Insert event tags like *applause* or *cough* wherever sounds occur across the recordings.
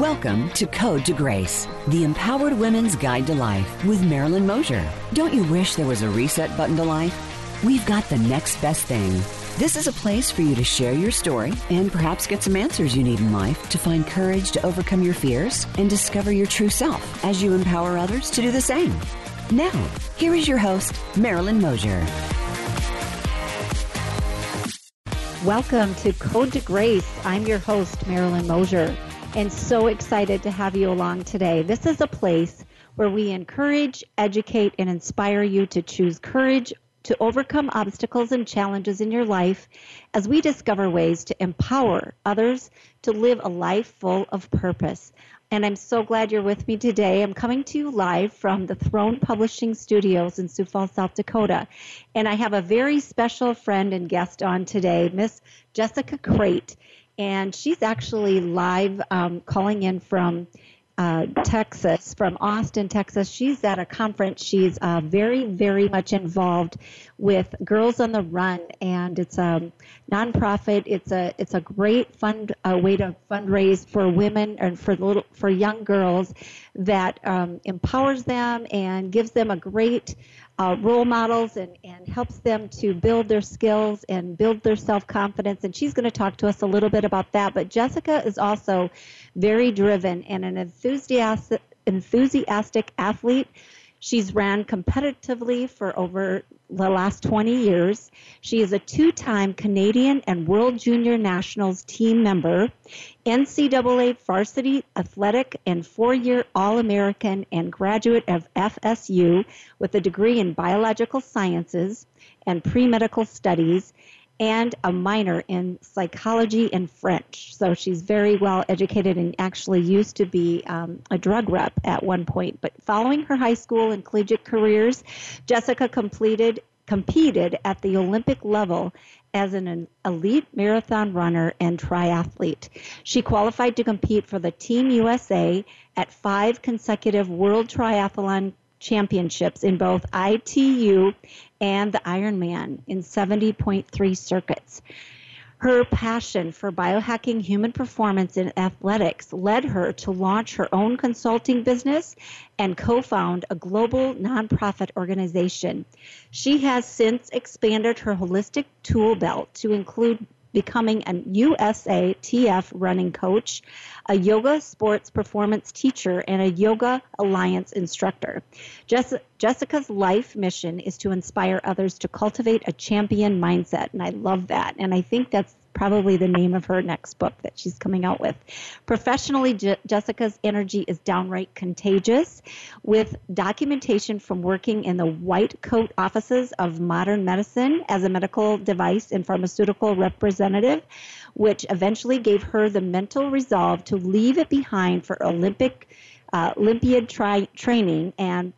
Welcome to Code to Grace, the empowered women's guide to life with Marilyn Mosier. Don't you wish there was a reset button to life? We've got the next best thing. This is a place for you to share your story and perhaps get some answers you need in life to find courage to overcome your fears and discover your true self as you empower others to do the same. Now, here is your host, Marilyn Mosier. Welcome to Code to Grace. I'm your host, Marilyn Mosier and so excited to have you along today. This is a place where we encourage, educate, and inspire you to choose courage to overcome obstacles and challenges in your life as we discover ways to empower others to live a life full of purpose. And I'm so glad you're with me today. I'm coming to you live from the Throne Publishing Studios in Sioux Falls, South Dakota. And I have a very special friend and guest on today, Miss Jessica Crate and she's actually live um, calling in from uh, Texas, from Austin, Texas. She's at a conference. She's uh, very, very much involved with Girls on the Run, and it's a nonprofit. It's a it's a great fund a way to fundraise for women and for little for young girls that um, empowers them and gives them a great uh, role models and, and helps them to build their skills and build their self confidence. And she's going to talk to us a little bit about that. But Jessica is also very driven and an enthusiastic, enthusiastic athlete. She's ran competitively for over the last 20 years. She is a two time Canadian and World Junior Nationals team member, NCAA varsity athletic, and four year All American and graduate of FSU with a degree in biological sciences and pre medical studies and a minor in psychology and French. So she's very well educated and actually used to be um, a drug rep at one point. But following her high school and collegiate careers, Jessica completed competed at the Olympic level as an elite marathon runner and triathlete. She qualified to compete for the Team USA at five consecutive World Triathlon championships in both ITU and the Ironman in 70.3 circuits. Her passion for biohacking human performance in athletics led her to launch her own consulting business and co found a global nonprofit organization. She has since expanded her holistic tool belt to include becoming a USATF running coach, a yoga sports performance teacher, and a yoga alliance instructor. Jess- Jessica's life mission is to inspire others to cultivate a champion mindset, and I love that. And I think that's probably the name of her next book that she's coming out with. Professionally, Je- Jessica's energy is downright contagious, with documentation from working in the white coat offices of modern medicine as a medical device and pharmaceutical representative, which eventually gave her the mental resolve to leave it behind for Olympic. Uh, Olympiad tri- training and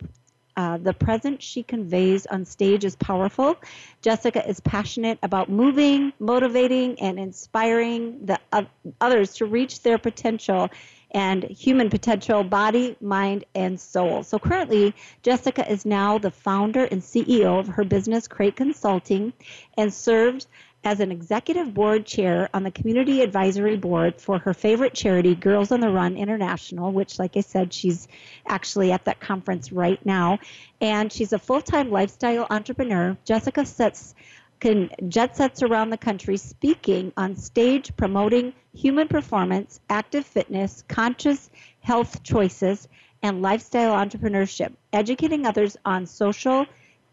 uh, the presence she conveys on stage is powerful. Jessica is passionate about moving, motivating, and inspiring the uh, others to reach their potential and human potential, body, mind, and soul. So currently, Jessica is now the founder and CEO of her business, Crate Consulting, and serves as an executive board chair on the community advisory board for her favorite charity, Girls on the Run International, which, like I said, she's actually at that conference right now. And she's a full time lifestyle entrepreneur. Jessica sets can jet sets around the country speaking on stage promoting human performance, active fitness, conscious health choices, and lifestyle entrepreneurship, educating others on social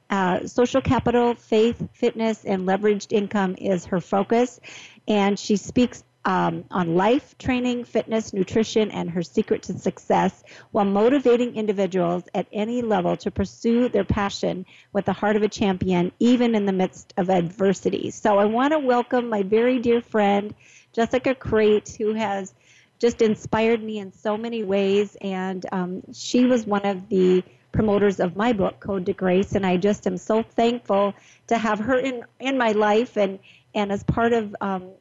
uh, social capital, faith, fitness, and leveraged income is her focus. And she speaks um, on life, training, fitness, nutrition, and her secret to success while motivating individuals at any level to pursue their passion with the heart of a champion, even in the midst of adversity. So I want to welcome my very dear friend, Jessica Crate, who has just inspired me in so many ways. And um, she was one of the promoters of my book, Code to Grace, and I just am so thankful to have her in in my life and and as part of um,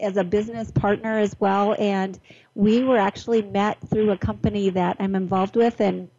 as a business partner as well. And we were actually met through a company that I'm involved with, and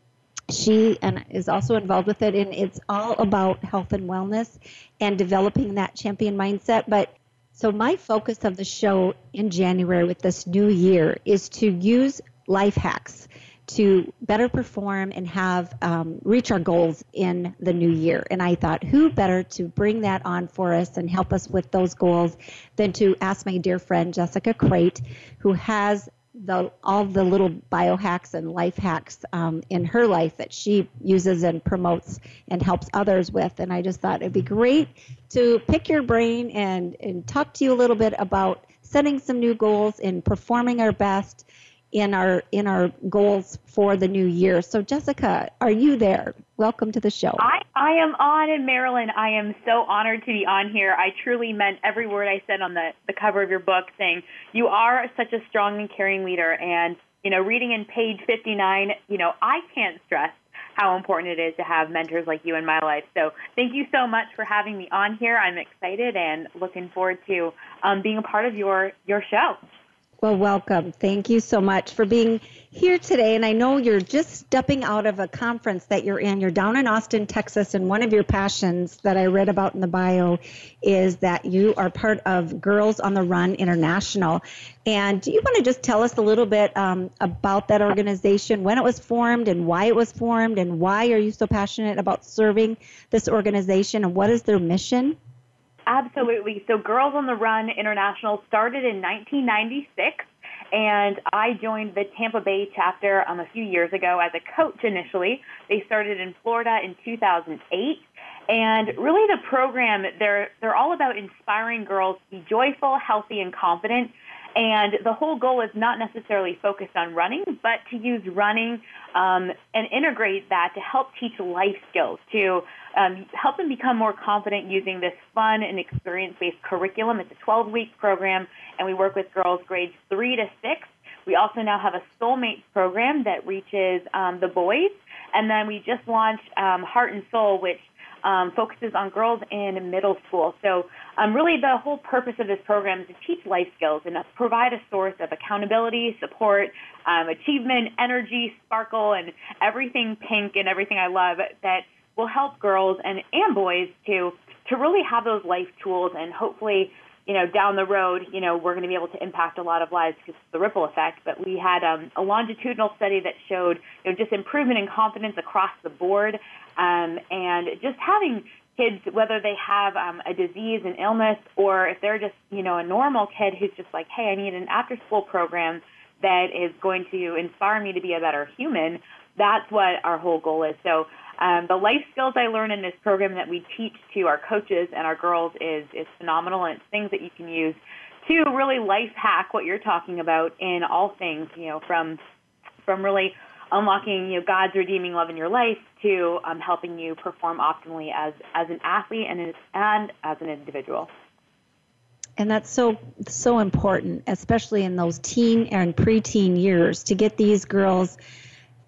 she and is also involved with it. And it's all about health and wellness and developing that champion mindset. But so my focus of the show in January with this new year is to use life hacks to better perform and have um, reach our goals in the new year. And I thought, who better to bring that on for us and help us with those goals than to ask my dear friend Jessica Crate, who has the all the little biohacks and life hacks um, in her life that she uses and promotes and helps others with. And I just thought it'd be great to pick your brain and and talk to you a little bit about setting some new goals and performing our best in our in our goals for the new year. So Jessica, are you there? Welcome to the show. I, I am on in Marilyn. I am so honored to be on here. I truly meant every word I said on the, the cover of your book saying you are such a strong and caring leader and you know, reading in page 59, you know, I can't stress how important it is to have mentors like you in my life. So thank you so much for having me on here. I'm excited and looking forward to um, being a part of your your show. Well, welcome. Thank you so much for being here today. And I know you're just stepping out of a conference that you're in. You're down in Austin, Texas, and one of your passions that I read about in the bio is that you are part of Girls on the Run International. And do you want to just tell us a little bit um, about that organization, when it was formed, and why it was formed, and why are you so passionate about serving this organization, and what is their mission? Absolutely. So, Girls on the Run International started in 1996, and I joined the Tampa Bay chapter um, a few years ago as a coach initially. They started in Florida in 2008. And really, the program, they're, they're all about inspiring girls to be joyful, healthy, and confident and the whole goal is not necessarily focused on running, but to use running um, and integrate that to help teach life skills, to um, help them become more confident using this fun and experience based curriculum. It's a 12 week program, and we work with girls grades 3 to 6. We also now have a SoleMates program that reaches um, the boys. And then we just launched um, Heart and Sole, which um, focuses on girls in middle school. So, um, really, the whole purpose of this program is to teach life skills and provide a source of accountability, support, um, achievement, energy, sparkle, and everything pink and everything I love that will help girls and, and boys to to really have those life tools and hopefully you know, down the road, you know, we're going to be able to impact a lot of lives because of the ripple effect. But we had um, a longitudinal study that showed, you know, just improvement in confidence across the board, um, and just having kids, whether they have um, a disease, an illness, or if they're just, you know, a normal kid who's just like, hey, I need an after-school program that is going to inspire me to be a better human. That's what our whole goal is. So um, the life skills I learn in this program that we teach to our coaches and our girls is is phenomenal, and it's things that you can use to really life hack what you're talking about in all things. You know, from from really unlocking you know God's redeeming love in your life to um, helping you perform optimally as as an athlete and and as an individual. And that's so so important, especially in those teen and preteen years, to get these girls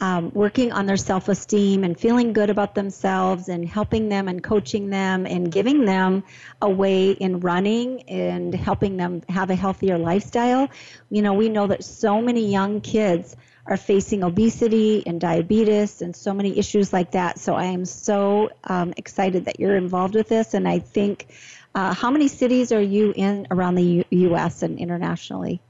um, working on their self esteem and feeling good about themselves and helping them and coaching them and giving them a way in running and helping them have a healthier lifestyle. You know, we know that so many young kids are facing obesity and diabetes and so many issues like that. So I am so um, excited that you're involved with this. And I think, uh, how many cities are you in around the U- U.S. and internationally?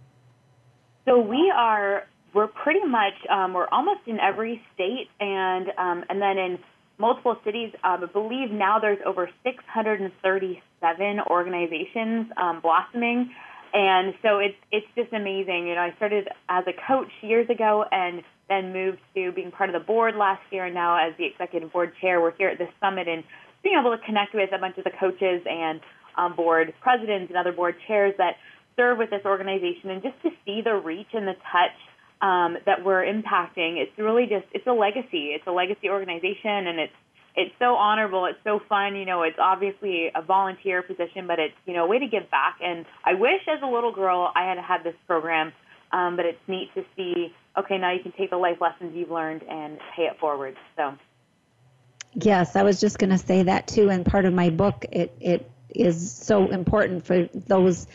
So we are we're pretty much um, we're almost in every state and um, and then in multiple cities. Um, I believe now there's over 637 organizations um, blossoming, and so it's it's just amazing. You know, I started as a coach years ago and then moved to being part of the board last year, and now as the executive board chair, we're here at this summit and being able to connect with a bunch of the coaches and um, board presidents and other board chairs that serve with this organization, and just to see the reach and the touch um, that we're impacting. It's really just it's a legacy. It's a legacy organization, and it's it's so honorable. It's so fun. You know, it's obviously a volunteer position, but it's you know a way to give back. And I wish as a little girl I had had this program, um, but it's neat to see. Okay, now you can take the life lessons you've learned and pay it forward. So. Yes, I was just going to say that too. And part of my book, it it is so important for those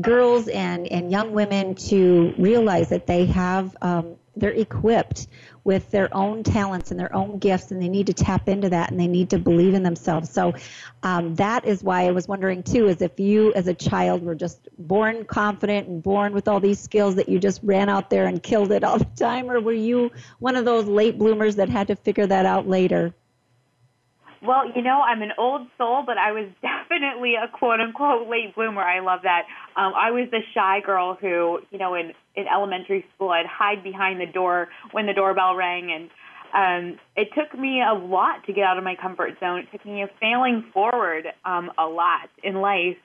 girls and, and young women to realize that they have um, they're equipped with their own talents and their own gifts, and they need to tap into that and they need to believe in themselves. So um, that is why I was wondering too, is if you as a child were just born confident and born with all these skills that you just ran out there and killed it all the time, or were you one of those late bloomers that had to figure that out later? Well, you know, I'm an old soul, but I was *laughs* definitely a quote unquote late bloomer. I love that. Um, I was the shy girl who, you know, in, in elementary school, I'd hide behind the door when the doorbell rang. And um, it took me a lot to get out of my comfort zone. It took me a failing forward um, a lot in life.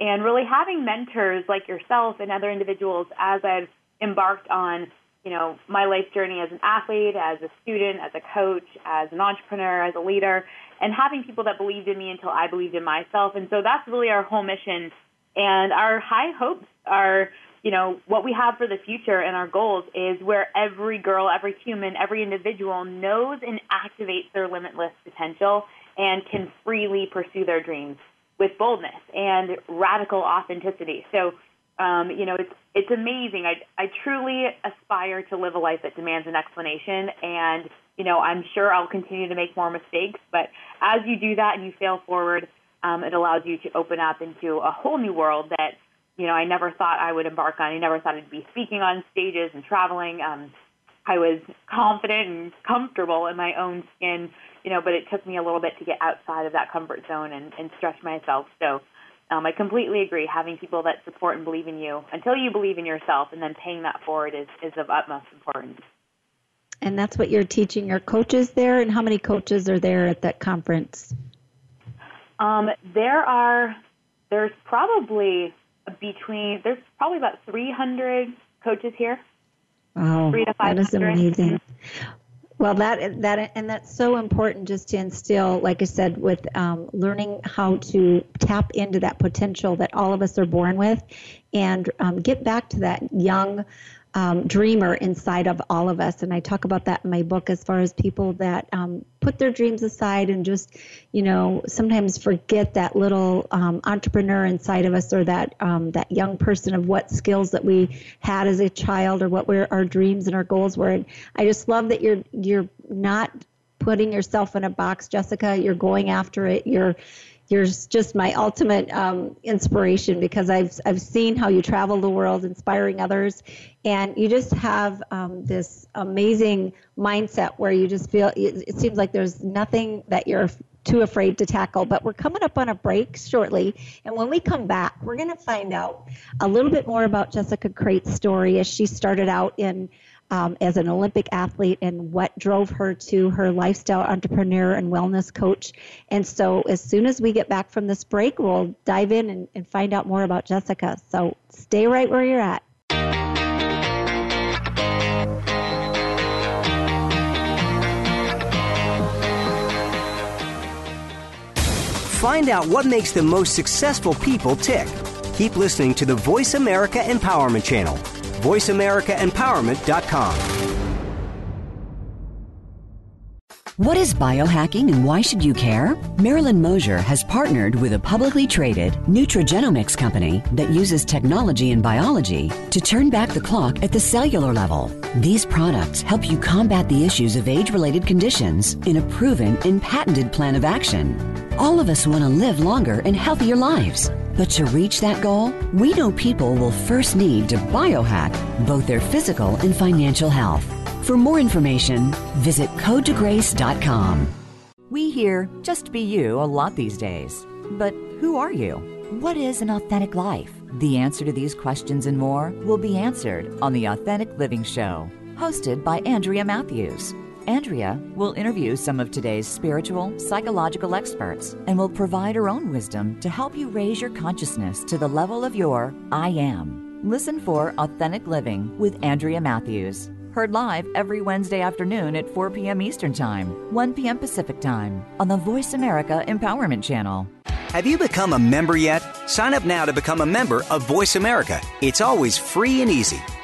And really having mentors like yourself and other individuals as I've embarked on you know, my life journey as an athlete, as a student, as a coach, as an entrepreneur, as a leader, and having people that believed in me until I believed in myself. And so that's really our whole mission. And our high hopes are, you know, what we have for the future and our goals is where every girl, every human, every individual knows and activates their limitless potential and can freely pursue their dreams with boldness and radical authenticity. So um, you know, it's it's amazing. I I truly aspire to live a life that demands an explanation, and you know, I'm sure I'll continue to make more mistakes. But as you do that and you fail forward, um, it allows you to open up into a whole new world that you know I never thought I would embark on. I never thought I'd be speaking on stages and traveling. Um, I was confident and comfortable in my own skin, you know, but it took me a little bit to get outside of that comfort zone and, and stretch myself. So um, I completely agree. Having people that support and believe in you until you believe in yourself, and then paying that forward is, is of utmost importance. And that's what you're teaching your coaches there. And how many coaches are there at that conference? Um, there are. There's probably between. There's probably about 300 coaches here. Wow, that is amazing. Well, that that and that's so important just to instill, like I said, with um, learning how to tap into that potential that all of us are born with, and um, get back to that young um, dreamer inside of all of us. And I talk about that in my book as far as people that um, put their dreams aside and just, you know, sometimes forget that little um, entrepreneur inside of us or that um, that young person of what skills that we had as a child or what were our dreams and our goals were. And I just love that you're you're not putting yourself in a box, Jessica. You're going after it. You're you're just my ultimate um, inspiration because I've I've seen how you travel the world, inspiring others, and you just have um, this amazing mindset where you just feel it, it seems like there's nothing that you're too afraid to tackle. But we're coming up on a break shortly, and when we come back, we're going to find out a little bit more about Jessica Crate's story as she started out in um, as an Olympic athlete and what drove her to her lifestyle entrepreneur and wellness coach. And so, as soon as we get back from this break, we'll dive in and, and find out more about Jessica. So, stay right where you're at. Find out what makes the most successful people tick. Keep listening to the Voice America Empowerment Channel VoiceAmericaEmpowerment.com. What is biohacking and why should you care? Marilyn Mosier has partnered with a publicly traded nutrigenomics company that uses technology and biology to turn back the clock at the cellular level. These products help you combat the issues of age related conditions in a proven and patented plan of action. All of us want to live longer and healthier lives. But to reach that goal, we know people will first need to biohack both their physical and financial health. For more information, visit codetograce.com. We hear just be you a lot these days. But who are you? What is an authentic life? The answer to these questions and more will be answered on The Authentic Living Show, hosted by Andrea Matthews. Andrea will interview some of today's spiritual, psychological experts and will provide her own wisdom to help you raise your consciousness to the level of your I am. Listen for Authentic Living with Andrea Matthews. Heard live every Wednesday afternoon at 4 p.m. Eastern Time, 1 p.m. Pacific Time on the Voice America Empowerment Channel. Have you become a member yet? Sign up now to become a member of Voice America. It's always free and easy.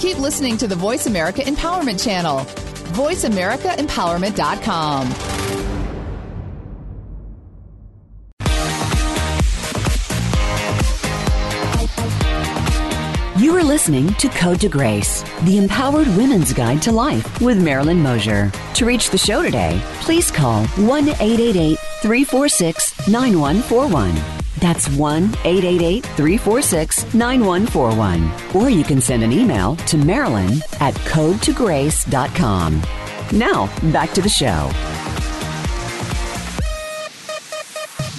Keep listening to the Voice America Empowerment Channel. VoiceAmericaEmpowerment.com. You are listening to Code to Grace, the empowered women's guide to life with Marilyn Mosier. To reach the show today, please call 1 888 346 9141. That's 1 888 346 9141. Or you can send an email to Marilyn at codetograce.com. Now, back to the show.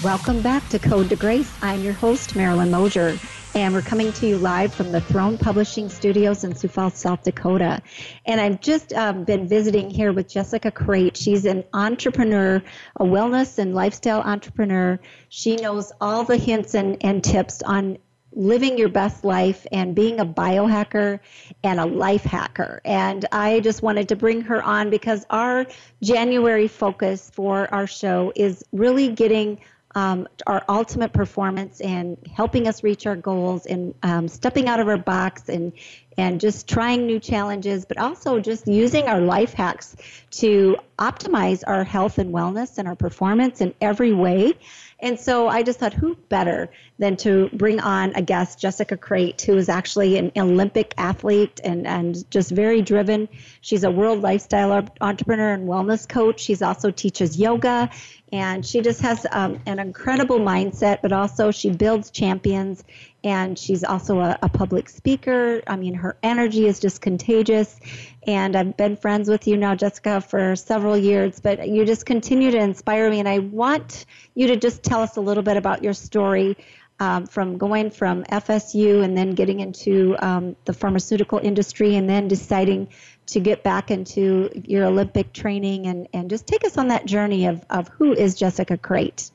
Welcome back to Code to Grace. I'm your host, Marilyn Mosier and we're coming to you live from the Throne Publishing Studios in Sioux Falls, South Dakota. And I've just um, been visiting here with Jessica Crate. She's an entrepreneur, a wellness and lifestyle entrepreneur. She knows all the hints and, and tips on living your best life and being a biohacker and a life hacker. And I just wanted to bring her on because our January focus for our show is really getting um, our ultimate performance and helping us reach our goals and um, stepping out of our box and and just trying new challenges, but also just using our life hacks to optimize our health and wellness and our performance in every way. And so I just thought, who better than to bring on a guest, Jessica Crate, who is actually an Olympic athlete and, and just very driven. She's a world lifestyle entrepreneur and wellness coach. She's also teaches yoga and she just has um, an incredible mindset but also she builds champions and she's also a, a, public speaker i mean her energy is just contagious and i've been friends with you now jessica for several years but you just continue to inspire me and i want you to just tell us a little bit about your story um, from going from fsu and then getting into um, the pharmaceutical industry and then deciding to get back into your Olympic training and, and just take us on that journey of, of who is Jessica Crate.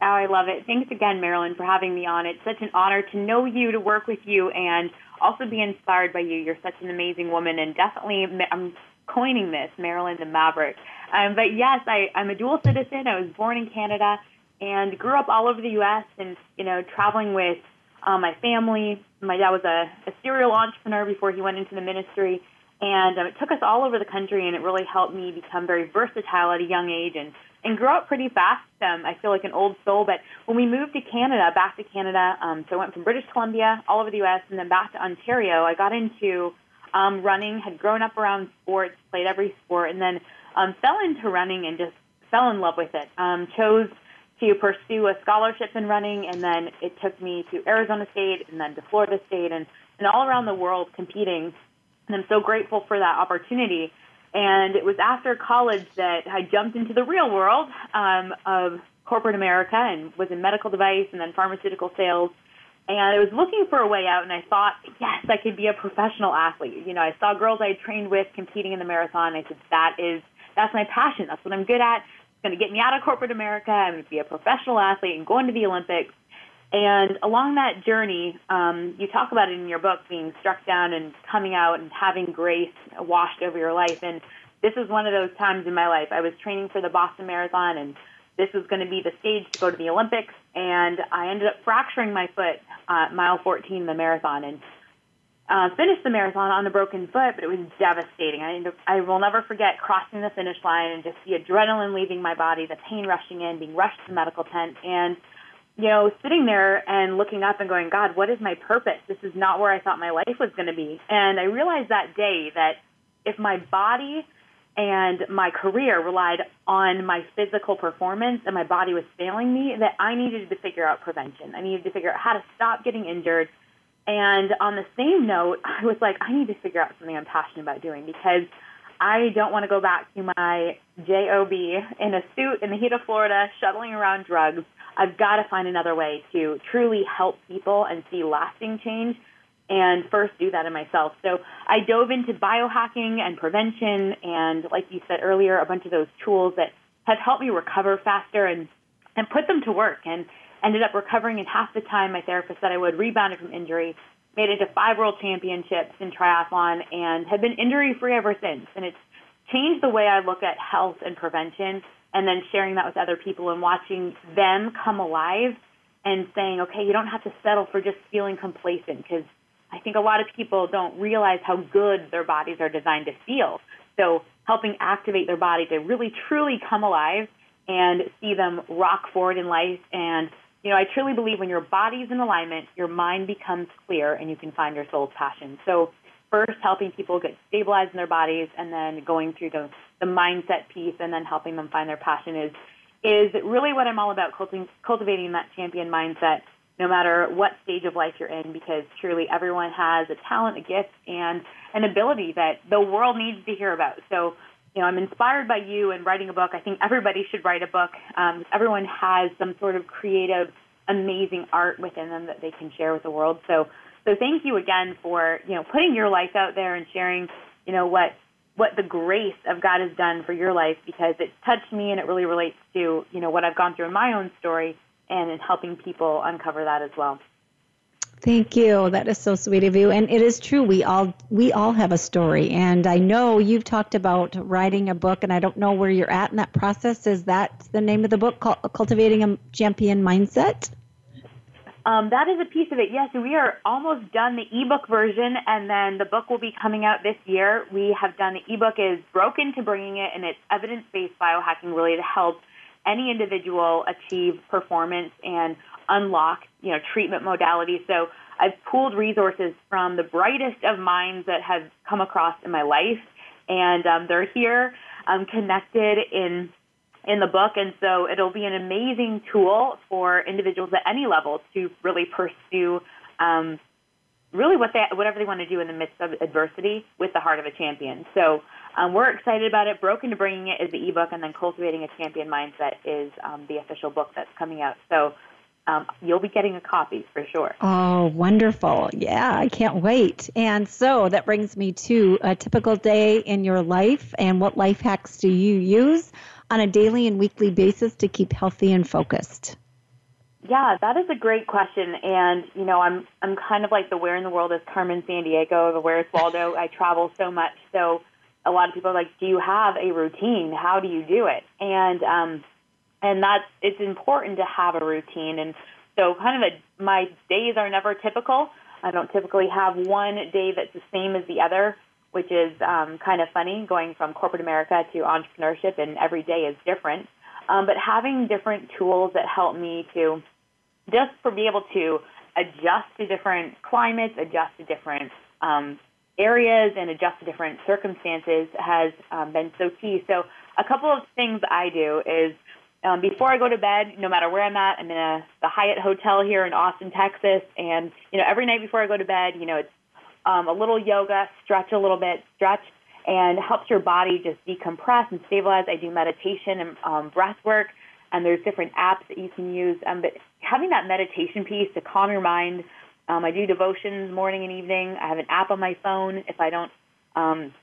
Oh, I love it. Thanks again, Marilyn, for having me on. It's such an honor to know you, to work with you, and also be inspired by you. You're such an amazing woman, and definitely, I'm coining this, Marilyn the Maverick. Um, but yes, I, I'm a dual citizen. I was born in Canada and grew up all over the U.S. and you know traveling with um, my family. My dad was a, a serial entrepreneur before he went into the ministry, and um, it took us all over the country, and it really helped me become very versatile at a young age and, and grow up pretty fast. Um, I feel like an old soul. But when we moved to Canada, back to Canada, um, so I went from British Columbia all over the U.S. and then back to Ontario, I got into um, running, had grown up around sports, played every sport, and then um, fell into running and just fell in love with it. Um, chose to pursue a scholarship in running, and then it took me to Arizona State and then to Florida State and, and all around the world competing and I'm so grateful for that opportunity. And it was after college that I jumped into the real world um, of corporate America and was in medical device and then pharmaceutical sales. And I was looking for a way out, and I thought, yes, I could be a professional athlete. You know, I saw girls I had trained with competing in the marathon. I said, that is, that's my passion. That's what I'm good at. It's going to get me out of corporate America. I'm going to be a professional athlete and go into the Olympics. And along that journey, um, you talk about it in your book being struck down and coming out and having grace washed over your life. And this is one of those times in my life. I was training for the Boston Marathon, and this was going to be the stage to go to the Olympics. And I ended up fracturing my foot uh, mile 14, in the marathon, and uh, finished the marathon on a broken foot, but it was devastating. I, I will never forget crossing the finish line and just the adrenaline leaving my body, the pain rushing in, being rushed to the medical tent, and you know, sitting there and looking up and going, God, what is my purpose? This is not where I thought my life was going to be. And I realized that day that if my body and my career relied on my physical performance and my body was failing me, that I needed to figure out prevention. I needed to figure out how to stop getting injured. And on the same note, *laughs* I was like, I need to figure out something I'm passionate about doing because I don't want to go back to my JOB in a suit in the heat of Florida, shuttling around drugs. I've got to find another way to truly help people and see lasting change and first do that in myself. So I dove into biohacking and prevention and like you said earlier, a bunch of those tools that have helped me recover faster and, and put them to work and ended up recovering in half the time my therapist said I would, rebounded from injury, made it to five world championships in triathlon and have been injury free ever since. And it's changed the way I look at health and prevention and then sharing that with other people and watching them come alive and saying, okay, you don't have to settle for just feeling complacent because I think a lot of people don't realize how good their bodies are designed to feel. So helping activate their body to really truly come alive and see them rock forward in life. And, you know, I truly believe when your body's in alignment, your mind becomes clear and you can find your soul's passion. So first helping people get stabilized in their bodies and then going through the, the mindset piece and then helping them find their passion is is really what I'm all about cultivating that champion mindset no matter what stage of life you're in because truly everyone has a talent, a gift and an ability that the world needs to hear about. So, you know, I'm inspired by you and writing a book. I think everybody should write a book. Um, everyone has some sort of creative, amazing art within them that they can share with the world. So so thank you again for, you know, putting your life out there and sharing, you know, what what the grace of God has done for your life because it touched me and it really relates to, you know, what I've gone through in my own story and in helping people uncover that as well. Thank you. That is so sweet of you. And it is true. We all we all have a story. And I know you've talked about writing a book, and I don't know where you're at in that process. Is that the name of the book, Cultivating a Champion Mindset? Um, that is a piece of it. Yes, we are almost done the ebook version, and then the book will be coming out this year. We have done the ebook is broken to bringing it, and it's evidence-based biohacking, really to help any individual achieve performance and unlock, you know, treatment modalities. So I've pooled resources from the brightest of minds that have come across in my life, and um, they're here, um, connected in in the book. And so it'll be an amazing tool for individuals at any level to really pursue um, really what they, whatever they want to do in the midst of adversity with the heart of a champion. So um, we're excited about it. Broken to Bringing It is the ebook, and then Cultivating a Champion Mindset is um, the official book that's coming out. So um, you'll be getting a copy for sure. Oh, wonderful. Yeah, I can't wait. And so that brings me to a typical day in your life and what life hacks do you use? On a daily and weekly basis to keep healthy and focused? Yeah, that is a great question. And, you know, I'm I'm kind of like the where in the world is Carmen Sandiego, the where is Waldo. *laughs* I travel so much. So a lot of people are like, Do you have a routine? How do you do it? And um and that's it's important to have a routine and so kind of a my days are never typical. I don't typically have one day that's the same as the other which is um, kind of funny going from corporate America to entrepreneurship, and every day is different. Um, but having different tools that help me to just for be able to adjust to different climates, adjust to different um, areas, and adjust to different circumstances has um, been so key. So a couple of things I do is um, before I go to bed, no matter where I'm at, I'm in a, the Hyatt Hotel here in Austin, Texas, and you know every night before I go to bed, you know it's um, a little yoga, stretch a little bit, stretch, and helps your body just decompress and stabilize. I do meditation and um, breath work, and there's different apps that you can use. Um, but having that meditation piece to calm your mind, um, I do devotions morning and evening. I have an app on my phone if I don't um,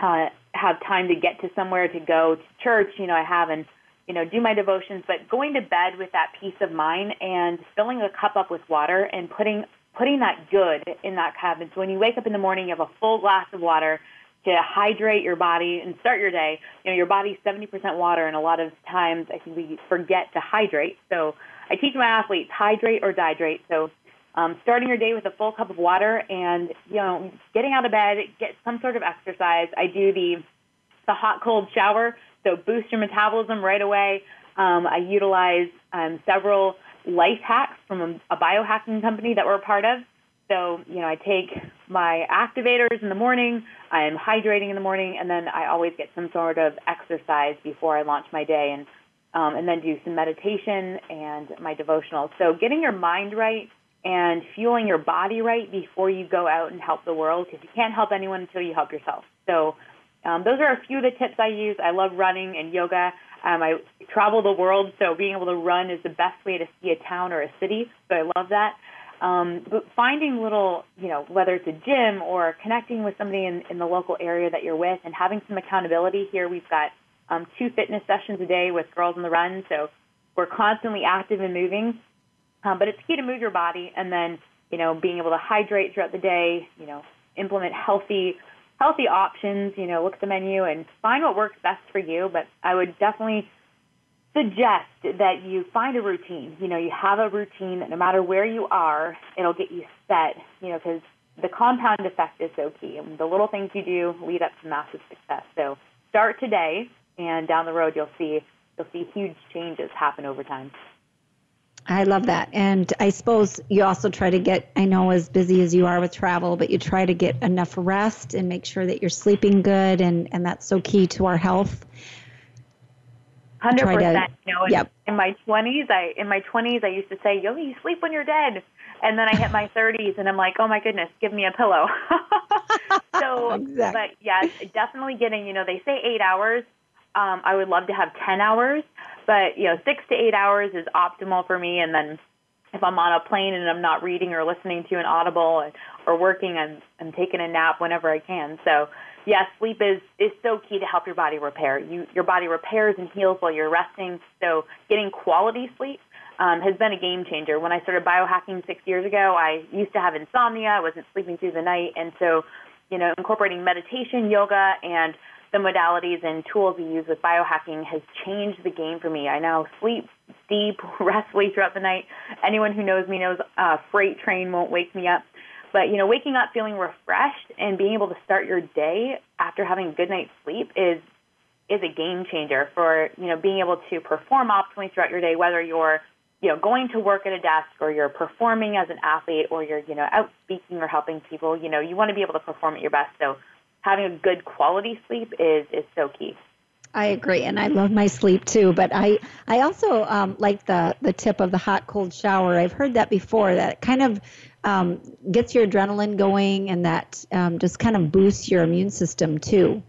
uh, have time to get to somewhere to go to church. You know, I have and you know do my devotions. But going to bed with that peace of mind and filling a cup up with water and putting putting that good in that cabin. So when you wake up in the morning, you have a full glass of water to hydrate your body and start your day. You know, your body's 70% water, and a lot of times I think we forget to hydrate. So I teach my athletes hydrate or dihydrate. So um, starting your day with a full cup of water and you know getting out of bed, get some sort of exercise. I do the the hot cold shower, so boost your metabolism right away. Um, I utilize um, several life hacks from a, a biohacking company that we're a part of. So, you know, I take my activators in the morning, I'm hydrating in the morning, and then I always get some sort of exercise before I launch my day and um, and then do some meditation and my devotional. So getting your mind right and fueling your body right before you go out and help the world because you can't help anyone until you help yourself. So um, those are a few of the tips I use. I love running and yoga. Um, I travel the world, so being able to run is the best way to see a town or a city. So I love that. Um, but finding little, you know, whether it's a gym or connecting with somebody in, in the local area that you're with and having some accountability. Here we've got um, two fitness sessions a day with Girls on the Run, so we're constantly active and moving. Um, but it's key to move your body and then you know, being able to hydrate throughout the day, you know, implement healthy healthy options, you know, look at the menu and find what works best for you, but I would definitely suggest that you find a routine. You know, you have a routine that no matter where you are, it'll get you set, you know, because the compound effect is so key. And the little things you do lead up to massive success. So start today and down the road you'll see you'll see huge changes happen over time. I love that. And I suppose you also try to get, I know as busy as you are with travel, but you try to get enough rest and make sure that you're sleeping good. And, and that's so key to our health. Hundred percent. You know, in, yep. in my twenties, I in my twenties, I used to say, "Yo, you sleep when you're dead," and then I hit my thirties, and I'm like, "Oh my goodness, give me a pillow." *laughs* so, exactly. but yeah, definitely getting. You know, they say eight hours. Um, I would love to have ten hours, but you know, six to eight hours is optimal for me. And then if I'm on a plane and I'm not reading or listening to an audible or working, I'm I'm taking a nap whenever I can. So yes, sleep is is so key to help your body repair. You your body repairs and heals while you're resting. So getting quality sleep um, has been a game changer. When I started biohacking six years ago, I used to have insomnia. I wasn't sleeping through the night, and so you know, incorporating meditation, yoga, and the modalities and tools we use with biohacking has changed the game for me. I now sleep deep, *laughs* restfully throughout the night. Anyone who knows me knows a uh, freight train won't wake me up. But you know, waking up feeling refreshed and being able to start your day after having a good night's sleep is is a game changer for you know being able to perform optimally throughout your day, whether you're you know going to work at a desk or you're performing as an athlete or you're you know out speaking or helping people. You know, you want to be able to perform at your best. So having a good quality sleep is is so key. I agree, and I love my sleep too. But I, I also um, like the the tip of the hot cold shower. I've heard that before. That kind of um, gets your adrenaline going and that um, just kind of boosts your immune system too.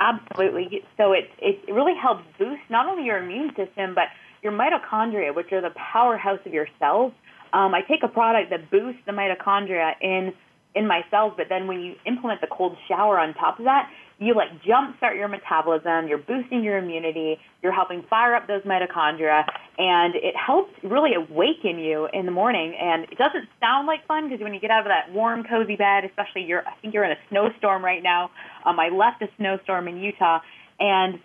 Absolutely. So it, it really helps boost not only your immune system, but your mitochondria, which are the powerhouse of your cells. Um, I take a product that boosts the mitochondria in in my cells, but then when you implement the cold shower on top of that, you like jumpstart your metabolism, you're boosting your immunity, you're helping fire up those mitochondria, and it helps really awaken you in the morning. And it doesn't sound like fun because when you get out of that warm, cozy bed, especially you're, I think you're in a snowstorm right now. Um, I left a snowstorm in Utah, and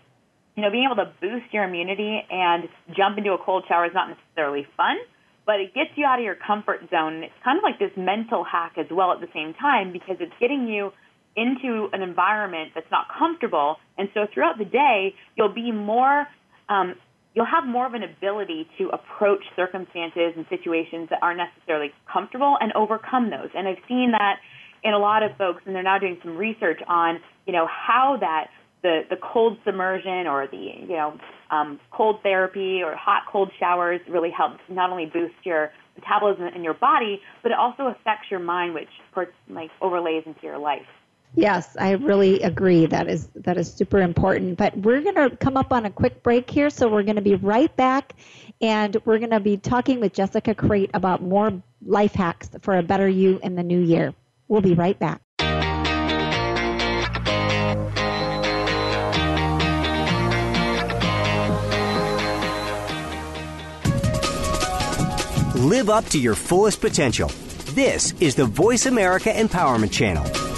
you know, being able to boost your immunity and jump into a cold shower is not necessarily fun, but it gets you out of your comfort zone. And It's kind of like this mental hack as well at the same time because it's getting you into an environment that's not comfortable. And so throughout the day, you'll be more, um, you'll have more of an ability to approach circumstances and situations that aren't necessarily comfortable and overcome those. And I've seen that in a lot of folks, and they're now doing some research on, you know, how that the, the cold submersion or the, you know, um, cold therapy or hot cold showers really helps not only boost your metabolism in your body, but it also affects your mind, which like overlays into your life. Yes, I really agree. That is that is super important. But we're going to come up on a quick break here, so we're going to be right back, and we're going to be talking with Jessica Crate about more life hacks for a better you in the new year. We'll be right back. Live up to your fullest potential. This is the Voice America Empowerment Channel.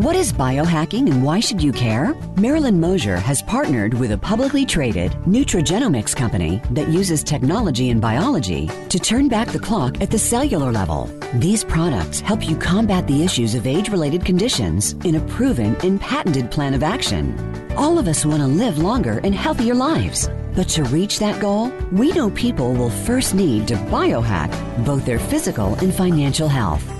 What is biohacking and why should you care? Marilyn Mosier has partnered with a publicly traded nutrigenomics company that uses technology and biology to turn back the clock at the cellular level. These products help you combat the issues of age related conditions in a proven and patented plan of action. All of us want to live longer and healthier lives. But to reach that goal, we know people will first need to biohack both their physical and financial health.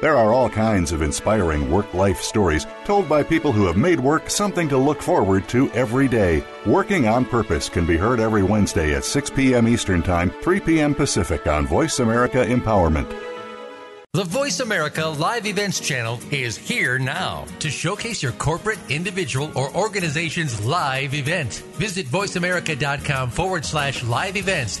There are all kinds of inspiring work life stories told by people who have made work something to look forward to every day. Working on Purpose can be heard every Wednesday at 6 p.m. Eastern Time, 3 p.m. Pacific on Voice America Empowerment. The Voice America Live Events channel is here now to showcase your corporate, individual, or organization's live event. Visit voiceamerica.com forward slash live events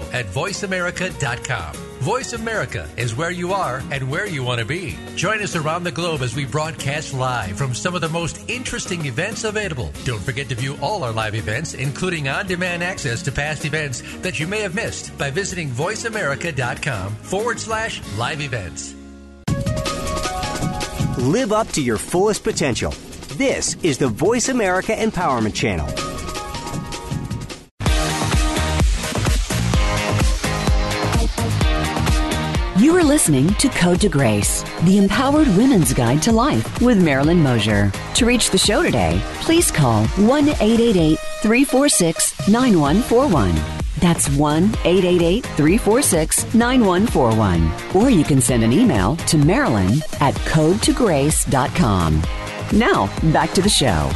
at voiceamerica.com. Voice America is where you are and where you want to be. Join us around the globe as we broadcast live from some of the most interesting events available. Don't forget to view all our live events, including on-demand access to past events that you may have missed by visiting voiceamerica.com forward slash live events. Live up to your fullest potential. This is the Voice America Empowerment Channel. You are listening to Code to Grace, the empowered women's guide to life with Marilyn Mosier. To reach the show today, please call 1 888 346 9141. That's 1 888 346 9141. Or you can send an email to Marilyn at codetograce.com. Now, back to the show.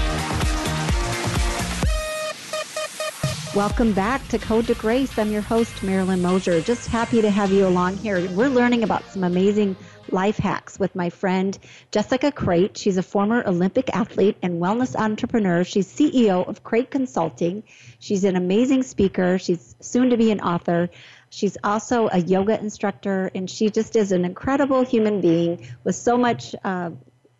Welcome back to Code to Grace. I'm your host, Marilyn Mosier. Just happy to have you along here. We're learning about some amazing life hacks with my friend Jessica Crate. She's a former Olympic athlete and wellness entrepreneur. She's CEO of Crate Consulting. She's an amazing speaker. She's soon to be an author. She's also a yoga instructor, and she just is an incredible human being with so much uh,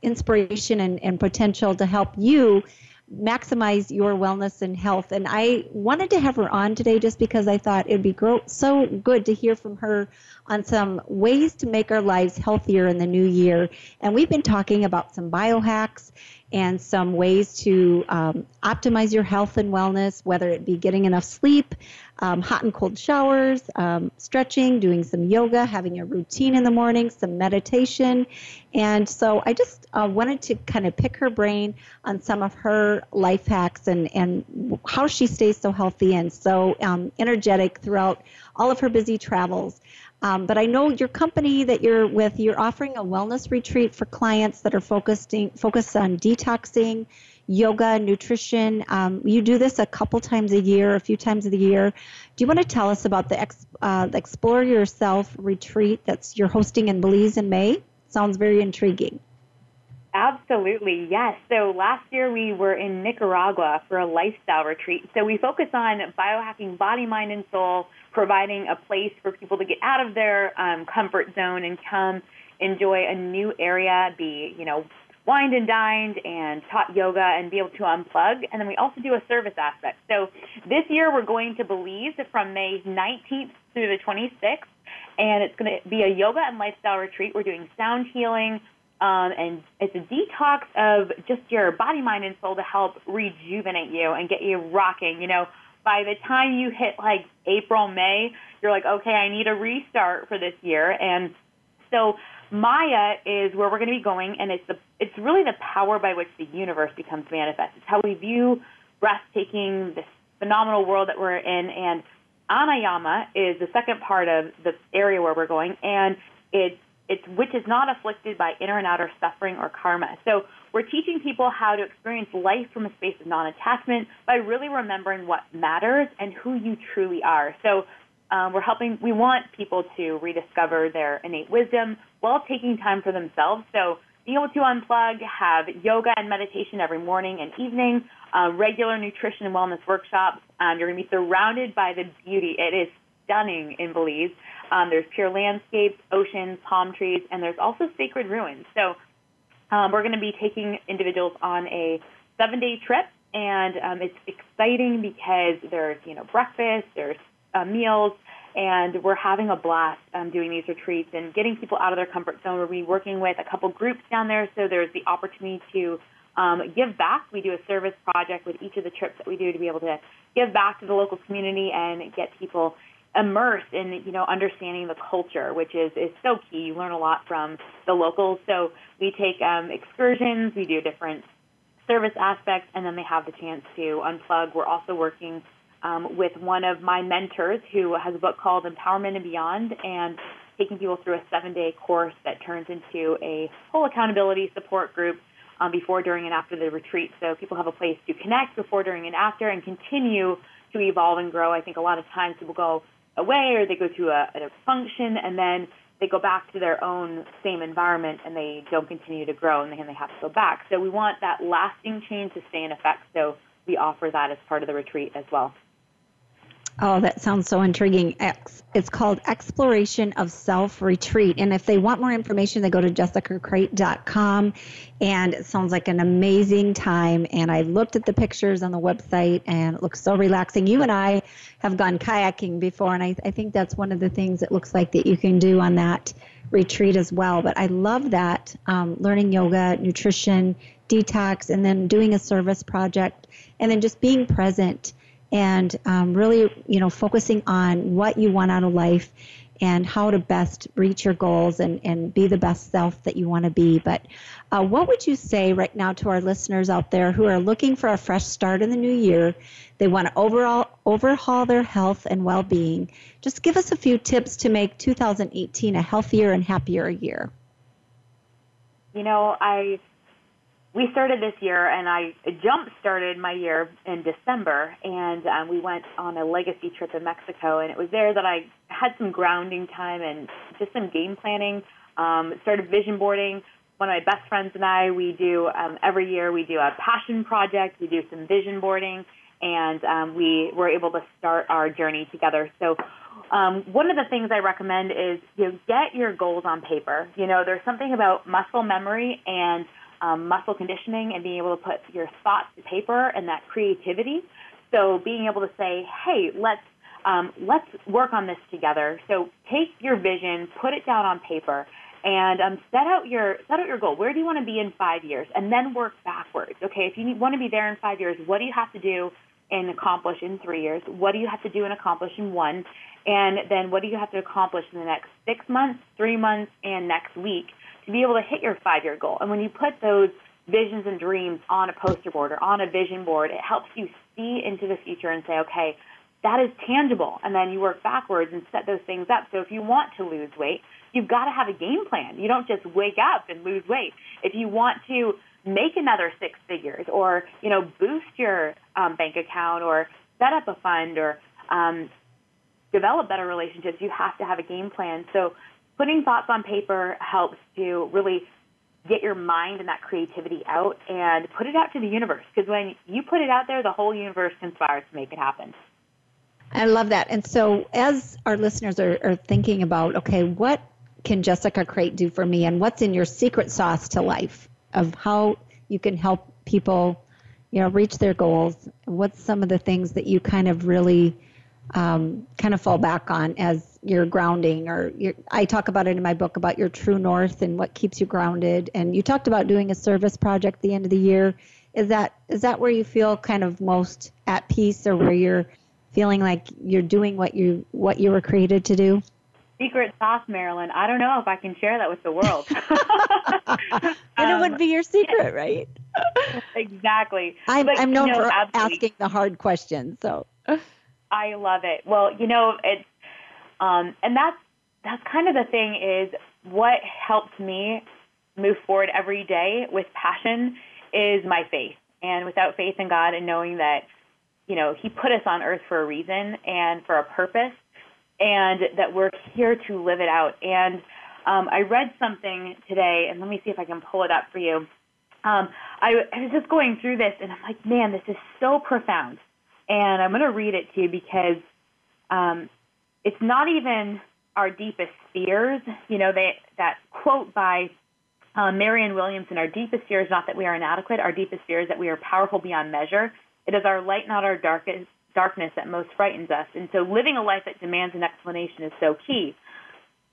inspiration and, and potential to help you maximize your wellness and health. And I wanted to have her on today just because I thought it'd be gro- so good to hear from her on some ways to make our lives healthier in the new year. And we've been talking about some biohacks and some ways to um, optimize your health and wellness, whether it be getting enough sleep, um, hot and cold showers, um, stretching, doing some yoga, having a routine in the morning, some meditation. And so I just uh, wanted to kind of pick her brain on some of her life hacks and, and how she stays so healthy and so um, energetic throughout all of her busy travels. Um, but I know your company that you're with, you're offering a wellness retreat for clients that are focusing focused on detoxing, yoga, nutrition. Um, you do this a couple times a year, a few times a year. Do you want to tell us about the, ex, uh, the Explore Yourself retreat that's you're hosting in Belize in May? Sounds very intriguing. Absolutely, yes. So last year we were in Nicaragua for a lifestyle retreat. So we focus on biohacking body, mind, and soul, providing a place for people to get out of their um, comfort zone and come enjoy a new area, be, you know, wined and dined and taught yoga and be able to unplug. And then we also do a service aspect. So this year we're going to Belize from May 19th through the 26th. And it's going to be a yoga and lifestyle retreat. We're doing sound healing, um, and it's a detox of just your body, mind, and soul to help rejuvenate you and get you rocking. You know, by the time you hit like April, May, you're like, okay, I need a restart for this year. And so Maya is where we're going to be going, and it's the it's really the power by which the universe becomes manifest. It's how we view breathtaking, this phenomenal world that we're in, and Anayama is the second part of the area where we're going, and it's it's which is not afflicted by inner and outer suffering or karma. So we're teaching people how to experience life from a space of non-attachment by really remembering what matters and who you truly are. So um, we're helping. We want people to rediscover their innate wisdom while taking time for themselves. So being able to unplug, have yoga and meditation every morning and evening, uh, regular nutrition and wellness workshops. Um, you're going to be surrounded by the beauty. It is stunning in Belize. Um, there's pure landscapes, oceans, palm trees, and there's also sacred ruins. So um, we're going to be taking individuals on a seven-day trip, and um, it's exciting because there's you know breakfast, there's uh, meals, and we're having a blast um, doing these retreats and getting people out of their comfort zone. We'll be working with a couple groups down there, so there's the opportunity to um, give back. We do a service project with each of the trips that we do to be able to give back to the local community and get people immersed in you know understanding the culture, which is is so key. You learn a lot from the locals. So we take um, excursions, we do different service aspects, and then they have the chance to unplug. We're also working um, with one of my mentors who has a book called Empowerment and Beyond, and taking people through a seven-day course that turns into a whole accountability support group um, before, during, and after the retreat. So people have a place to connect before, during, and after, and continue to evolve and grow. I think a lot of times people go away or they go to a, a function and then they go back to their own same environment and they don't continue to grow and then they have to go back. So we want that lasting change to stay in effect. So we offer that as part of the retreat as well. Oh, that sounds so intriguing. It's called Exploration of Self Retreat. And if they want more information, they go to jessicacrate.com. And it sounds like an amazing time. And I looked at the pictures on the website and it looks so relaxing. You and I have gone kayaking before, and I, I think that's one of the things it looks like that you can do on that retreat as well. But I love that um, learning yoga, nutrition, detox, and then doing a service project, and then just being present and um, really, you know, focusing on what you want out of life and how to best reach your goals and, and be the best self that you want to be. But uh, what would you say right now to our listeners out there who are looking for a fresh start in the new year? They want to overall overhaul their health and well-being. Just give us a few tips to make 2018 a healthier and happier year. You know, I we started this year, and I jump started my year in December, and um, we went on a legacy trip in Mexico, and it was there that I had some grounding time and just some game planning. Um, started vision boarding. One of my best friends and I, we do um, every year we do a passion project. We do some vision boarding, and um, we were able to start our journey together. So. Um, one of the things I recommend is you know, get your goals on paper. You know, there's something about muscle memory and um, muscle conditioning and being able to put your thoughts to paper and that creativity. So being able to say, hey, let's um, let's work on this together. So take your vision, put it down on paper, and um, set out your set out your goal. Where do you want to be in five years, and then work backwards. Okay, if you need, want to be there in five years, what do you have to do and accomplish in three years? What do you have to do and accomplish in one? And then what do you have to accomplish in the next six months, three months, and next week? To be able to hit your five year goal. And when you put those visions and dreams on a poster board or on a vision board, it helps you see into the future and say, okay, that is tangible. And then you work backwards and set those things up. So if you want to lose weight, you've got to have a game plan. You don't just wake up and lose weight. If you want to make another six figures or, you know, boost your um, bank account or set up a fund or um, develop better relationships, you have to have a game plan. So putting thoughts on paper helps to really get your mind and that creativity out and put it out to the universe. Because when you put it out there, the whole universe conspires to make it happen. I love that. And so, as our listeners are, are thinking about, okay, what can Jessica Crate do for me, and what's in your secret sauce to life of how you can help people, you know, reach their goals? What's some of the things that you kind of really um, kind of fall back on as your grounding or your, I talk about it in my book about your true north and what keeps you grounded. And you talked about doing a service project at the end of the year. Is that is that where you feel kind of most at peace or where you're feeling like you're doing what you what you were created to do? Secret sauce marilyn. I don't know if i can share that with the world. *laughs* And it would um, be your secret right? *laughs* Exactly. I'm, but, I'm known you know, for absolutely. asking the hard questions so. I love it. Well, you know, it's um, and that's that's kind of the thing is what helps me move forward every day with passion is my faith. And without faith in God and knowing that, you know, He put us on earth for a reason and for a purpose, and that we're here to live it out. And um, I read something today, and let me see if I can pull it up for you. Um, I, I was just going through this, and I'm like, man, this is so profound. And I'm going to read it to you because um, it's not even our deepest fears. You know, they, that quote by uh, Marianne Williamson, our deepest fear is not that we are inadequate. Our deepest fear is that we are powerful beyond measure. It is our light, not our darkest, darkness, that most frightens us. And so living a life that demands an explanation is so key,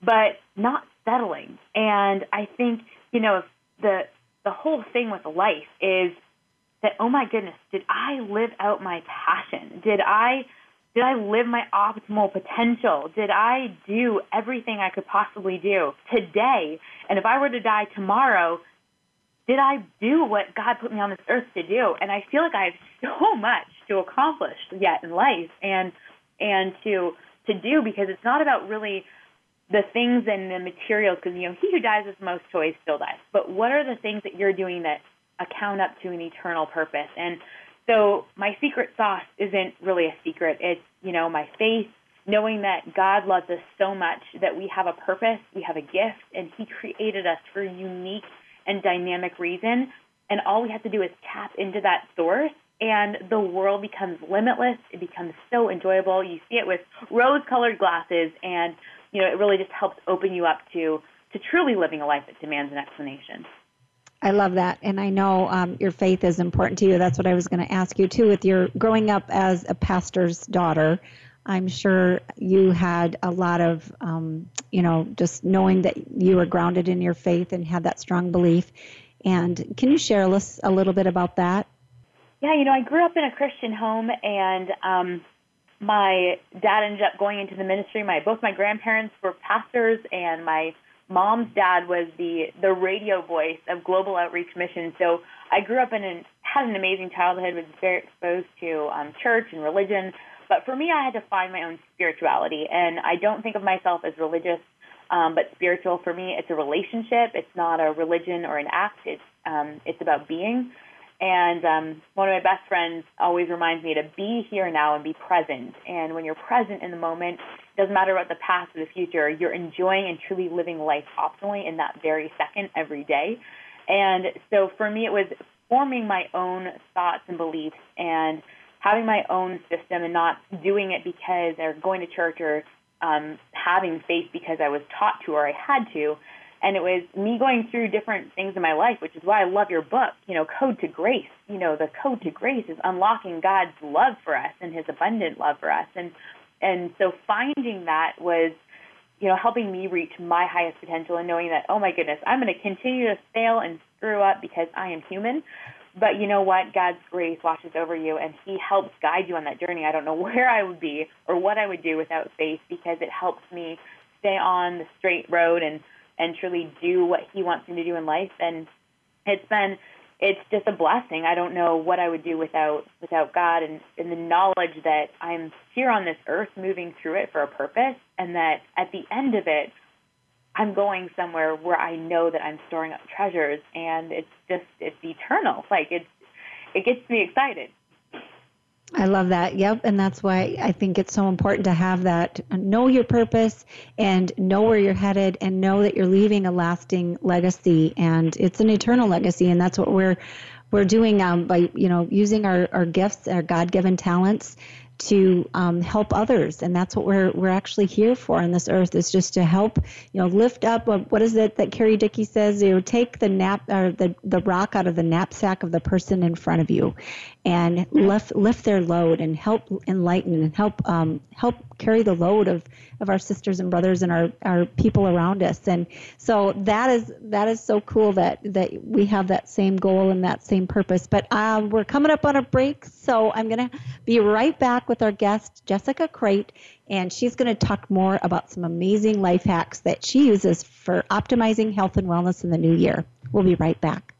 but not settling. And I think, you know, the, the whole thing with life is that, oh my goodness, did I live out my passion? Did I Did I live my optimal potential? Did I do everything I could possibly do today? And if I were to die tomorrow, did I do what God put me on this earth to do? And I feel like I have so much to accomplish yet in life and and to to do because it's not about really the things and the materials because you know he who dies with most toys still dies. But what are the things that you're doing that account up to an eternal purpose? And so my secret sauce isn't really a secret. It's you know my faith, knowing that God loves us so much that we have a purpose, we have a gift, and He created us for a unique and dynamic reason. And all we have to do is tap into that source and the world becomes limitless. It becomes so enjoyable. You see it with rose-colored glasses, and you know it really just helps open you up to to truly living a life that demands an explanation. I love that, and I know um, your faith is important to you. That's what I was going to ask you too. With your growing up as a pastor's daughter, I'm sure you had a lot of, um, you know, just knowing that you were grounded in your faith and had that strong belief. And can you share us a little bit about that? Yeah, you know, I grew up in a Christian home, and um, my dad ended up going into the ministry. My both my grandparents were pastors, and my mom's dad was the the radio voice of Global Outreach Mission. So I grew up in an had an amazing childhood, was very exposed to um, church and religion. But for me, I had to find my own spirituality, and I don't think of myself as religious, um, but spiritual. For me, it's a relationship. It's not a religion or an act. It's um, it's about being. And um, one of my best friends always reminds me to be here now and be present. And when you're present in the moment, doesn't matter about the past or the future, you're enjoying and truly living life optimally in that very second every day. And so for me, it was forming my own thoughts and beliefs and having my own system and not doing it because or going to church or um, having faith because I was taught to or I had to. And it was me going through different things in my life, which is why I love your book, you know, Code to Grace. You know, the code to grace is unlocking God's love for us and his abundant love for us. And and so finding that was, you know, helping me reach my highest potential and knowing that, oh my goodness, I'm going to continue to fail and screw up because I am human. But you know what? God's grace washes over you and He helps guide you on that journey. I don't know *laughs* where I would be or what I would do without faith because it helps me stay on the straight road and, and truly do what He wants me to do in life. And it's been it's just a blessing. I don't know what I would do without without God and, and the knowledge that I'm here on this earth moving through it for a purpose and that at the end of it I'm going somewhere where I know that I'm storing up treasures and it's just it's eternal. Like it's it gets me excited. I love that. Yep, and that's why I think it's so important to have that know your purpose and know where you're headed and know that you're leaving a lasting legacy and it's an eternal legacy and that's what we're we're doing um, by you know using our, our gifts our god-given talents to um, help others. And that's what we're we're actually here for on this earth is just to help you know lift up what is it that Carrie Dickey says? You know take the nap or the the rock out of the knapsack of the person in front of you and lift lift their load and help enlighten and help um, help carry the load of of our sisters and brothers and our our people around us. And so that is that is so cool that that we have that same goal and that same purpose. But uh, we're coming up on a break so I'm gonna be right back with our guest Jessica Crate and she's going to talk more about some amazing life hacks that she uses for optimizing health and wellness in the new year. We'll be right back.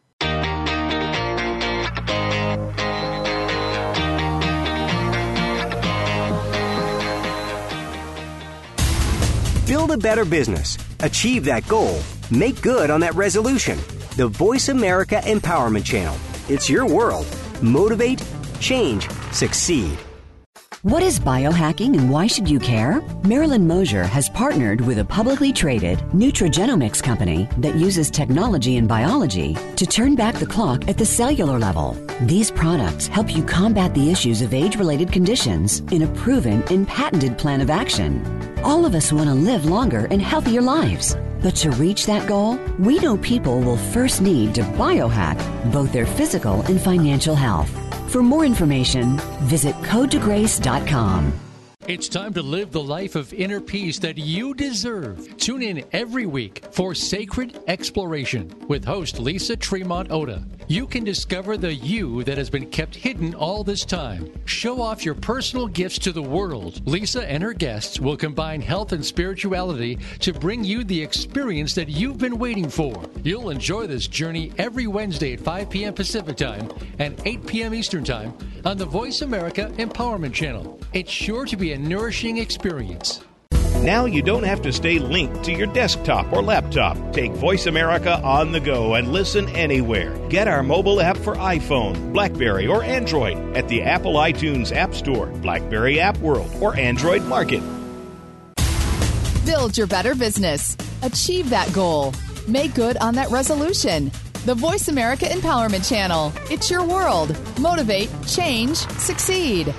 Build a better business. Achieve that goal. Make good on that resolution. The Voice America Empowerment Channel. It's your world. Motivate, change, succeed. What is biohacking and why should you care? Marilyn Mosier has partnered with a publicly traded nutrigenomics company that uses technology and biology to turn back the clock at the cellular level. These products help you combat the issues of age related conditions in a proven and patented plan of action. All of us want to live longer and healthier lives. But to reach that goal, we know people will first need to biohack both their physical and financial health. For more information, visit codetograce.com. It's time to live the life of inner peace that you deserve. Tune in every week for Sacred Exploration with host Lisa Tremont Oda. You can discover the you that has been kept hidden all this time. Show off your personal gifts to the world. Lisa and her guests will combine health and spirituality to bring you the experience that you've been waiting for. You'll enjoy this journey every Wednesday at 5 p.m. Pacific Time and 8 p.m. Eastern Time on the Voice America Empowerment Channel. It's sure to be a nourishing experience. Now you don't have to stay linked to your desktop or laptop. Take Voice America on the go and listen anywhere. Get our mobile app for iPhone, Blackberry, or Android at the Apple iTunes App Store, Blackberry App World, or Android Market. Build your better business. Achieve that goal. Make good on that resolution. The Voice America Empowerment Channel. It's your world. Motivate, change, succeed.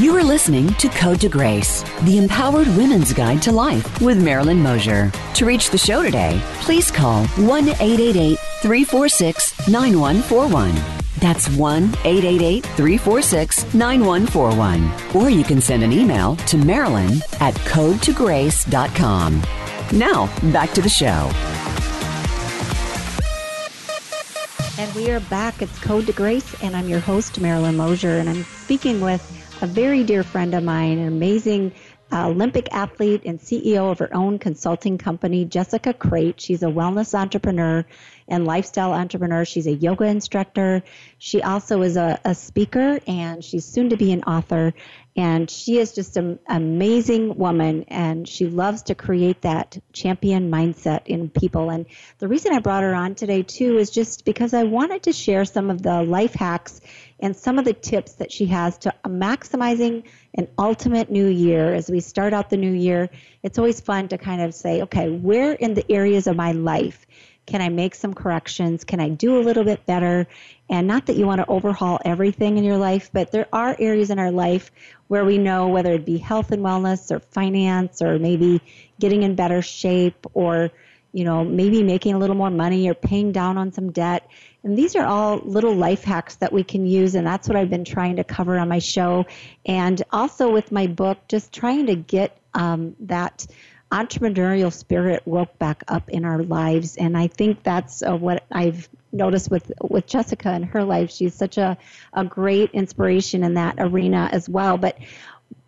You are listening to Code to Grace, the empowered women's guide to life with Marilyn Mosier. To reach the show today, please call 1 888 346 9141. That's 1 888 346 9141. Or you can send an email to Marilyn at codetograce.com. Now, back to the show. And we are back. It's Code to Grace, and I'm your host, Marilyn Mosier, and I'm speaking with a very dear friend of mine, an amazing uh, Olympic athlete and CEO of her own consulting company, Jessica Crate. She's a wellness entrepreneur and lifestyle entrepreneur. She's a yoga instructor. She also is a, a speaker and she's soon to be an author. And she is just an amazing woman and she loves to create that champion mindset in people. And the reason I brought her on today, too, is just because I wanted to share some of the life hacks and some of the tips that she has to maximizing an ultimate new year as we start out the new year. It's always fun to kind of say, okay, where in the areas of my life can I make some corrections? Can I do a little bit better? And not that you want to overhaul everything in your life, but there are areas in our life where we know whether it be health and wellness or finance or maybe getting in better shape or you know maybe making a little more money or paying down on some debt and these are all little life hacks that we can use and that's what i've been trying to cover on my show. And also with my book just trying to get um, that entrepreneurial spirit woke back up in our lives. And i think that's uh, what i've noticed with with jessica in her life. She's such a, a great inspiration in that arena as well. But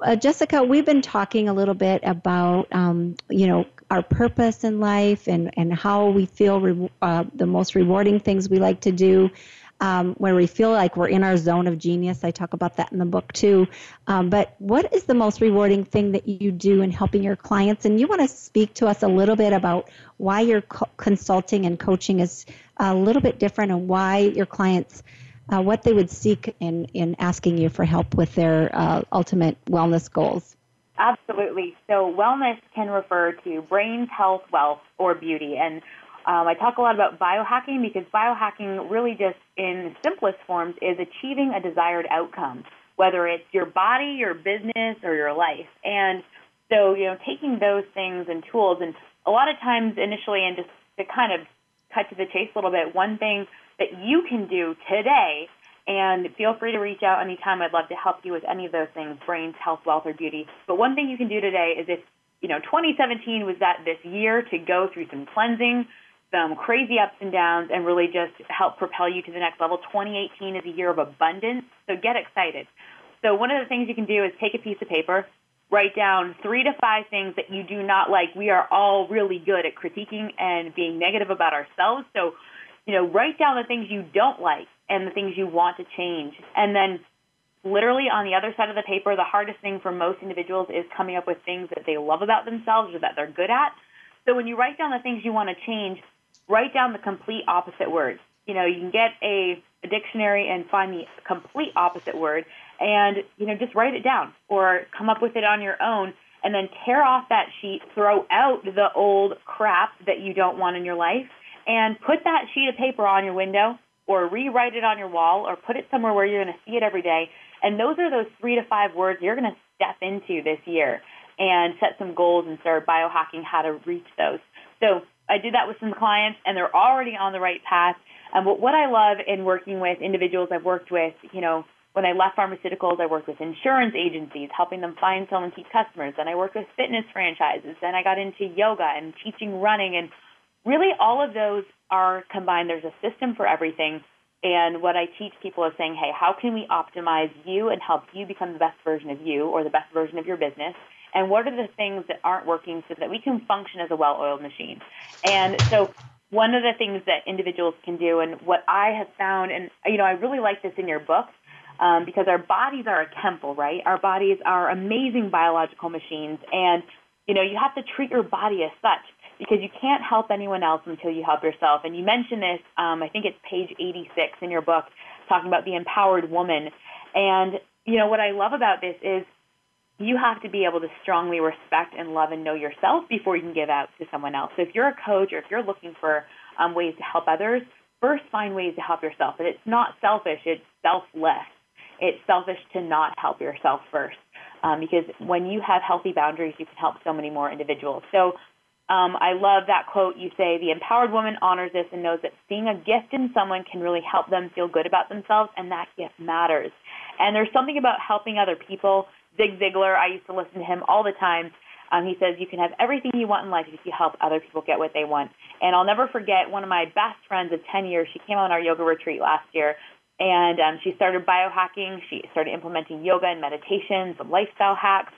uh, jessica we've been talking a little bit about um, you know our purpose in life and and how we feel re- uh, the most rewarding things we like to do um, where we feel like we're in our zone of genius. I talk about that in the book too. Um, but what is the most rewarding thing that you do in helping your clients? And you want to speak to us a little bit about why your co- consulting and coaching is a little bit different and why your clients. Uh, what they would seek in, in asking you for help with their uh, ultimate wellness goals. Absolutely. So, wellness can refer to brains, health, wealth, or beauty. And um, I talk a lot about biohacking because biohacking really just in simplest forms is achieving a desired outcome, whether it's your body, your business, or your life. And so, you know, taking those things and tools, and a lot of times initially, and just to kind of cut to the chase a little bit, one thing that you can do today, and feel free to reach out anytime. I'd love to help you with any of those things brains, health, wealth, or beauty. But one thing you can do today is if you know 2017 was that this year to go through some cleansing some crazy ups and downs and really just help propel you to the next level. 2018 is a year of abundance, so get excited. So, one of the things you can do is take a piece of paper, write down three to five things that you do not like. We are all really good at critiquing and being negative about ourselves. So, you know, write down the things you don't like and the things you want to change. And then, literally on the other side of the paper, the hardest thing for most individuals is coming up with things that they love about themselves or that they're good at. So, when you write down the things you want to change, write down the complete opposite word. You know, you can get a, a dictionary and find the complete opposite word and, you know, just write it down or come up with it on your own and then tear off that sheet, throw out the old crap that you don't want in your life, and put that sheet of paper on your window or rewrite it on your wall or put it somewhere where you're going to see it every day. And those are those three to five words you're going to step into this year and set some goals and start biohacking how to reach those. So I did that with some clients, and they're already on the right path. And what, what I love in working with individuals I've worked with, you know, when I left pharmaceuticals, I worked with insurance agencies, helping them find, sell, and keep customers. Then I worked with fitness franchises. Then I got into yoga and teaching running. And really, all of those are combined. There's a system for everything. And what I teach people is saying, hey, how can we optimize you and help you become the best version of you or the best version of your business? And what are the things that aren't working so that we can function as a well oiled machine? And so, one of the things that individuals can do, and what I have found, and you know, I really like this in your book, um, because our bodies are a temple, right? Our bodies are amazing biological machines, and you know you have to treat your body as such because you can't help anyone else until you help yourself. And you mentioned this, um, I think it's page 86 in your book, talking about the empowered woman. And you know what I love about this is you have to be able to strongly respect and love and know yourself before you can give out to someone else. So if you're a coach or if you're looking for um, ways to help others, first find ways to help yourself. And it's not selfish; it's selfless it's selfish to not help yourself first. Um, because when you have healthy boundaries, you can help so many more individuals. So um, I love that quote. You say, The empowered woman honors this and knows that seeing a gift in someone can really help them feel good about themselves, and that gift matters. And there's something about helping other people. Zig Ziglar, I used to listen to him all the time. Um, he says, You can have everything you want in life if you help other people get what they want. And I'll never forget one of my best friends of 10 years. She came on our yoga retreat last year and um, she started biohacking. She started implementing yoga and meditation, some lifestyle hacks.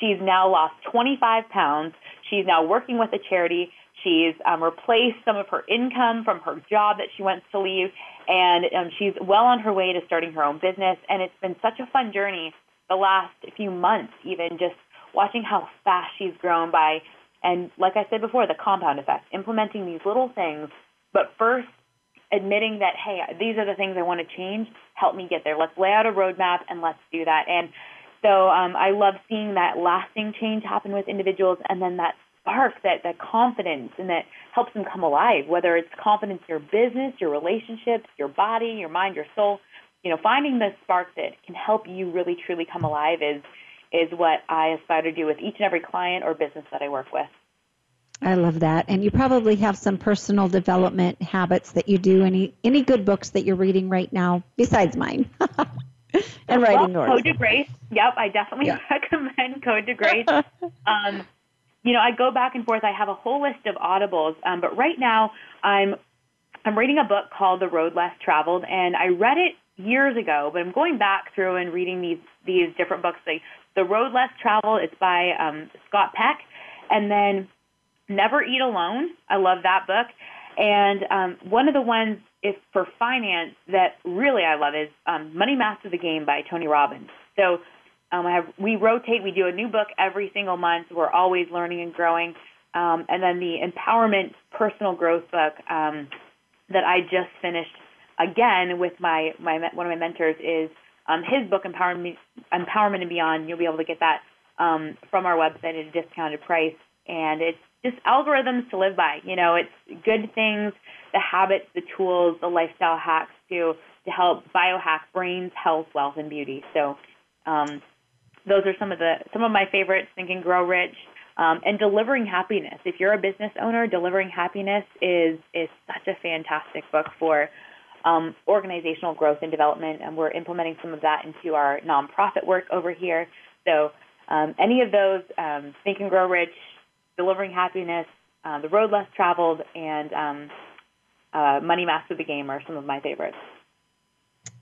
She's now lost 25 pounds. She's now working with a charity. She's um, replaced some of her income from her job that she wants to leave, and um, she's well on her way to starting her own business. And it's been such a fun journey the last few months, even just watching how fast she's grown by, and like I said before, the compound effect, implementing these little things, but first admitting that, hey, these are the things I want to change. Help me get there. Let's lay out a roadmap and let's do that. And so um, I love seeing that lasting change happen with individuals, and then that spark, that that confidence, and that helps them come alive. Whether it's confidence in your business, your relationships, your body, your mind, your soul. You know, finding the spark that can help you really truly come alive is is what I aspire to do with each and every client or business that I work with. I love that. And you probably have some personal development habits that you do. Any any good books that you're reading right now besides mine? *laughs* and writing well, Code to Grace. Yep, I definitely yeah. *laughs* recommend Code to Grace. *laughs* um, you know, I go back and forth. I have a whole list of audibles, um, but right now I'm I'm reading a book called The Road Less Traveled, and I read it years ago, but I'm going back through and reading these these different books. Like The Road Less Traveled, it's by um, Scott Peck, and then Never Eat Alone. I love that book. And um, one of the ones is for finance that really I love is um, Money Master the Game by Tony Robbins. So um, I have we rotate. We do a new book every single month. We're always learning and growing. Um, and then the empowerment personal growth book um, that I just finished again with my, my one of my mentors is um, his book Empowerment Empowerment and Beyond. You'll be able to get that um, from our website at a discounted price, and it's just algorithms to live by. You know, it's good things, the habits, the tools, the lifestyle hacks to to help biohack brains, health, wealth, and beauty. So, um, those are some of the some of my favorites. Think and Grow Rich. Um, and delivering happiness. If you're a business owner, delivering happiness is is such a fantastic book for um, organizational growth and development, and we're implementing some of that into our nonprofit work over here. So, um, any of those, um, Think and Grow Rich, Delivering Happiness, uh, The Road Less Traveled, and um, uh, Money Master the Game are some of my favorites.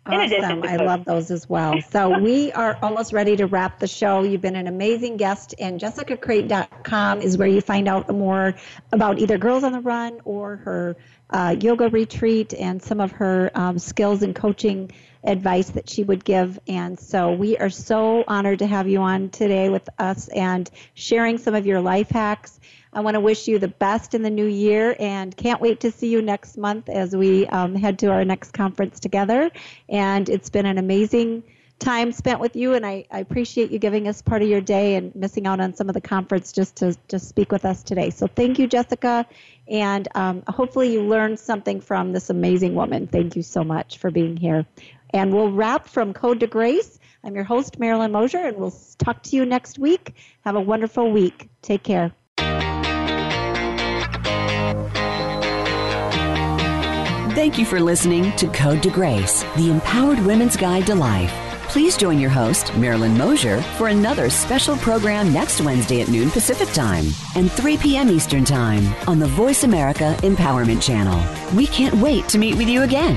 Awesome. I love those as well. So *laughs* we are almost ready to wrap the show. You've been an amazing guest, and jessicacrate.com is where you find out more about either Girls on the Run or her uh, yoga retreat and some of her um, skills and coaching advice that she would give. And so we are so honored to have you on today with us and sharing some of your life hacks. I want to wish you the best in the new year and can't wait to see you next month as we um, head to our next conference together. And it's been an amazing time spent with you, and I, I, appreciate you giving us part of your day and missing out on some of the conference just to just speak with us today. So thank you, Jessica, and um, hopefully you learned something from this amazing woman. Thank you so much for being here. And we'll wrap from Code to Grace. I'm your host, Marilyn Mosier, and we'll talk to you next week. Have a wonderful week. Take care. Thank you for listening to Code to Grace, the empowered women's guide to life. Please join your host, Marilyn Mosier, for another special program next Wednesday at noon Pacific Time and 3 p.m. Eastern Time on the Voice America Empowerment Channel. We can't wait to meet with you again.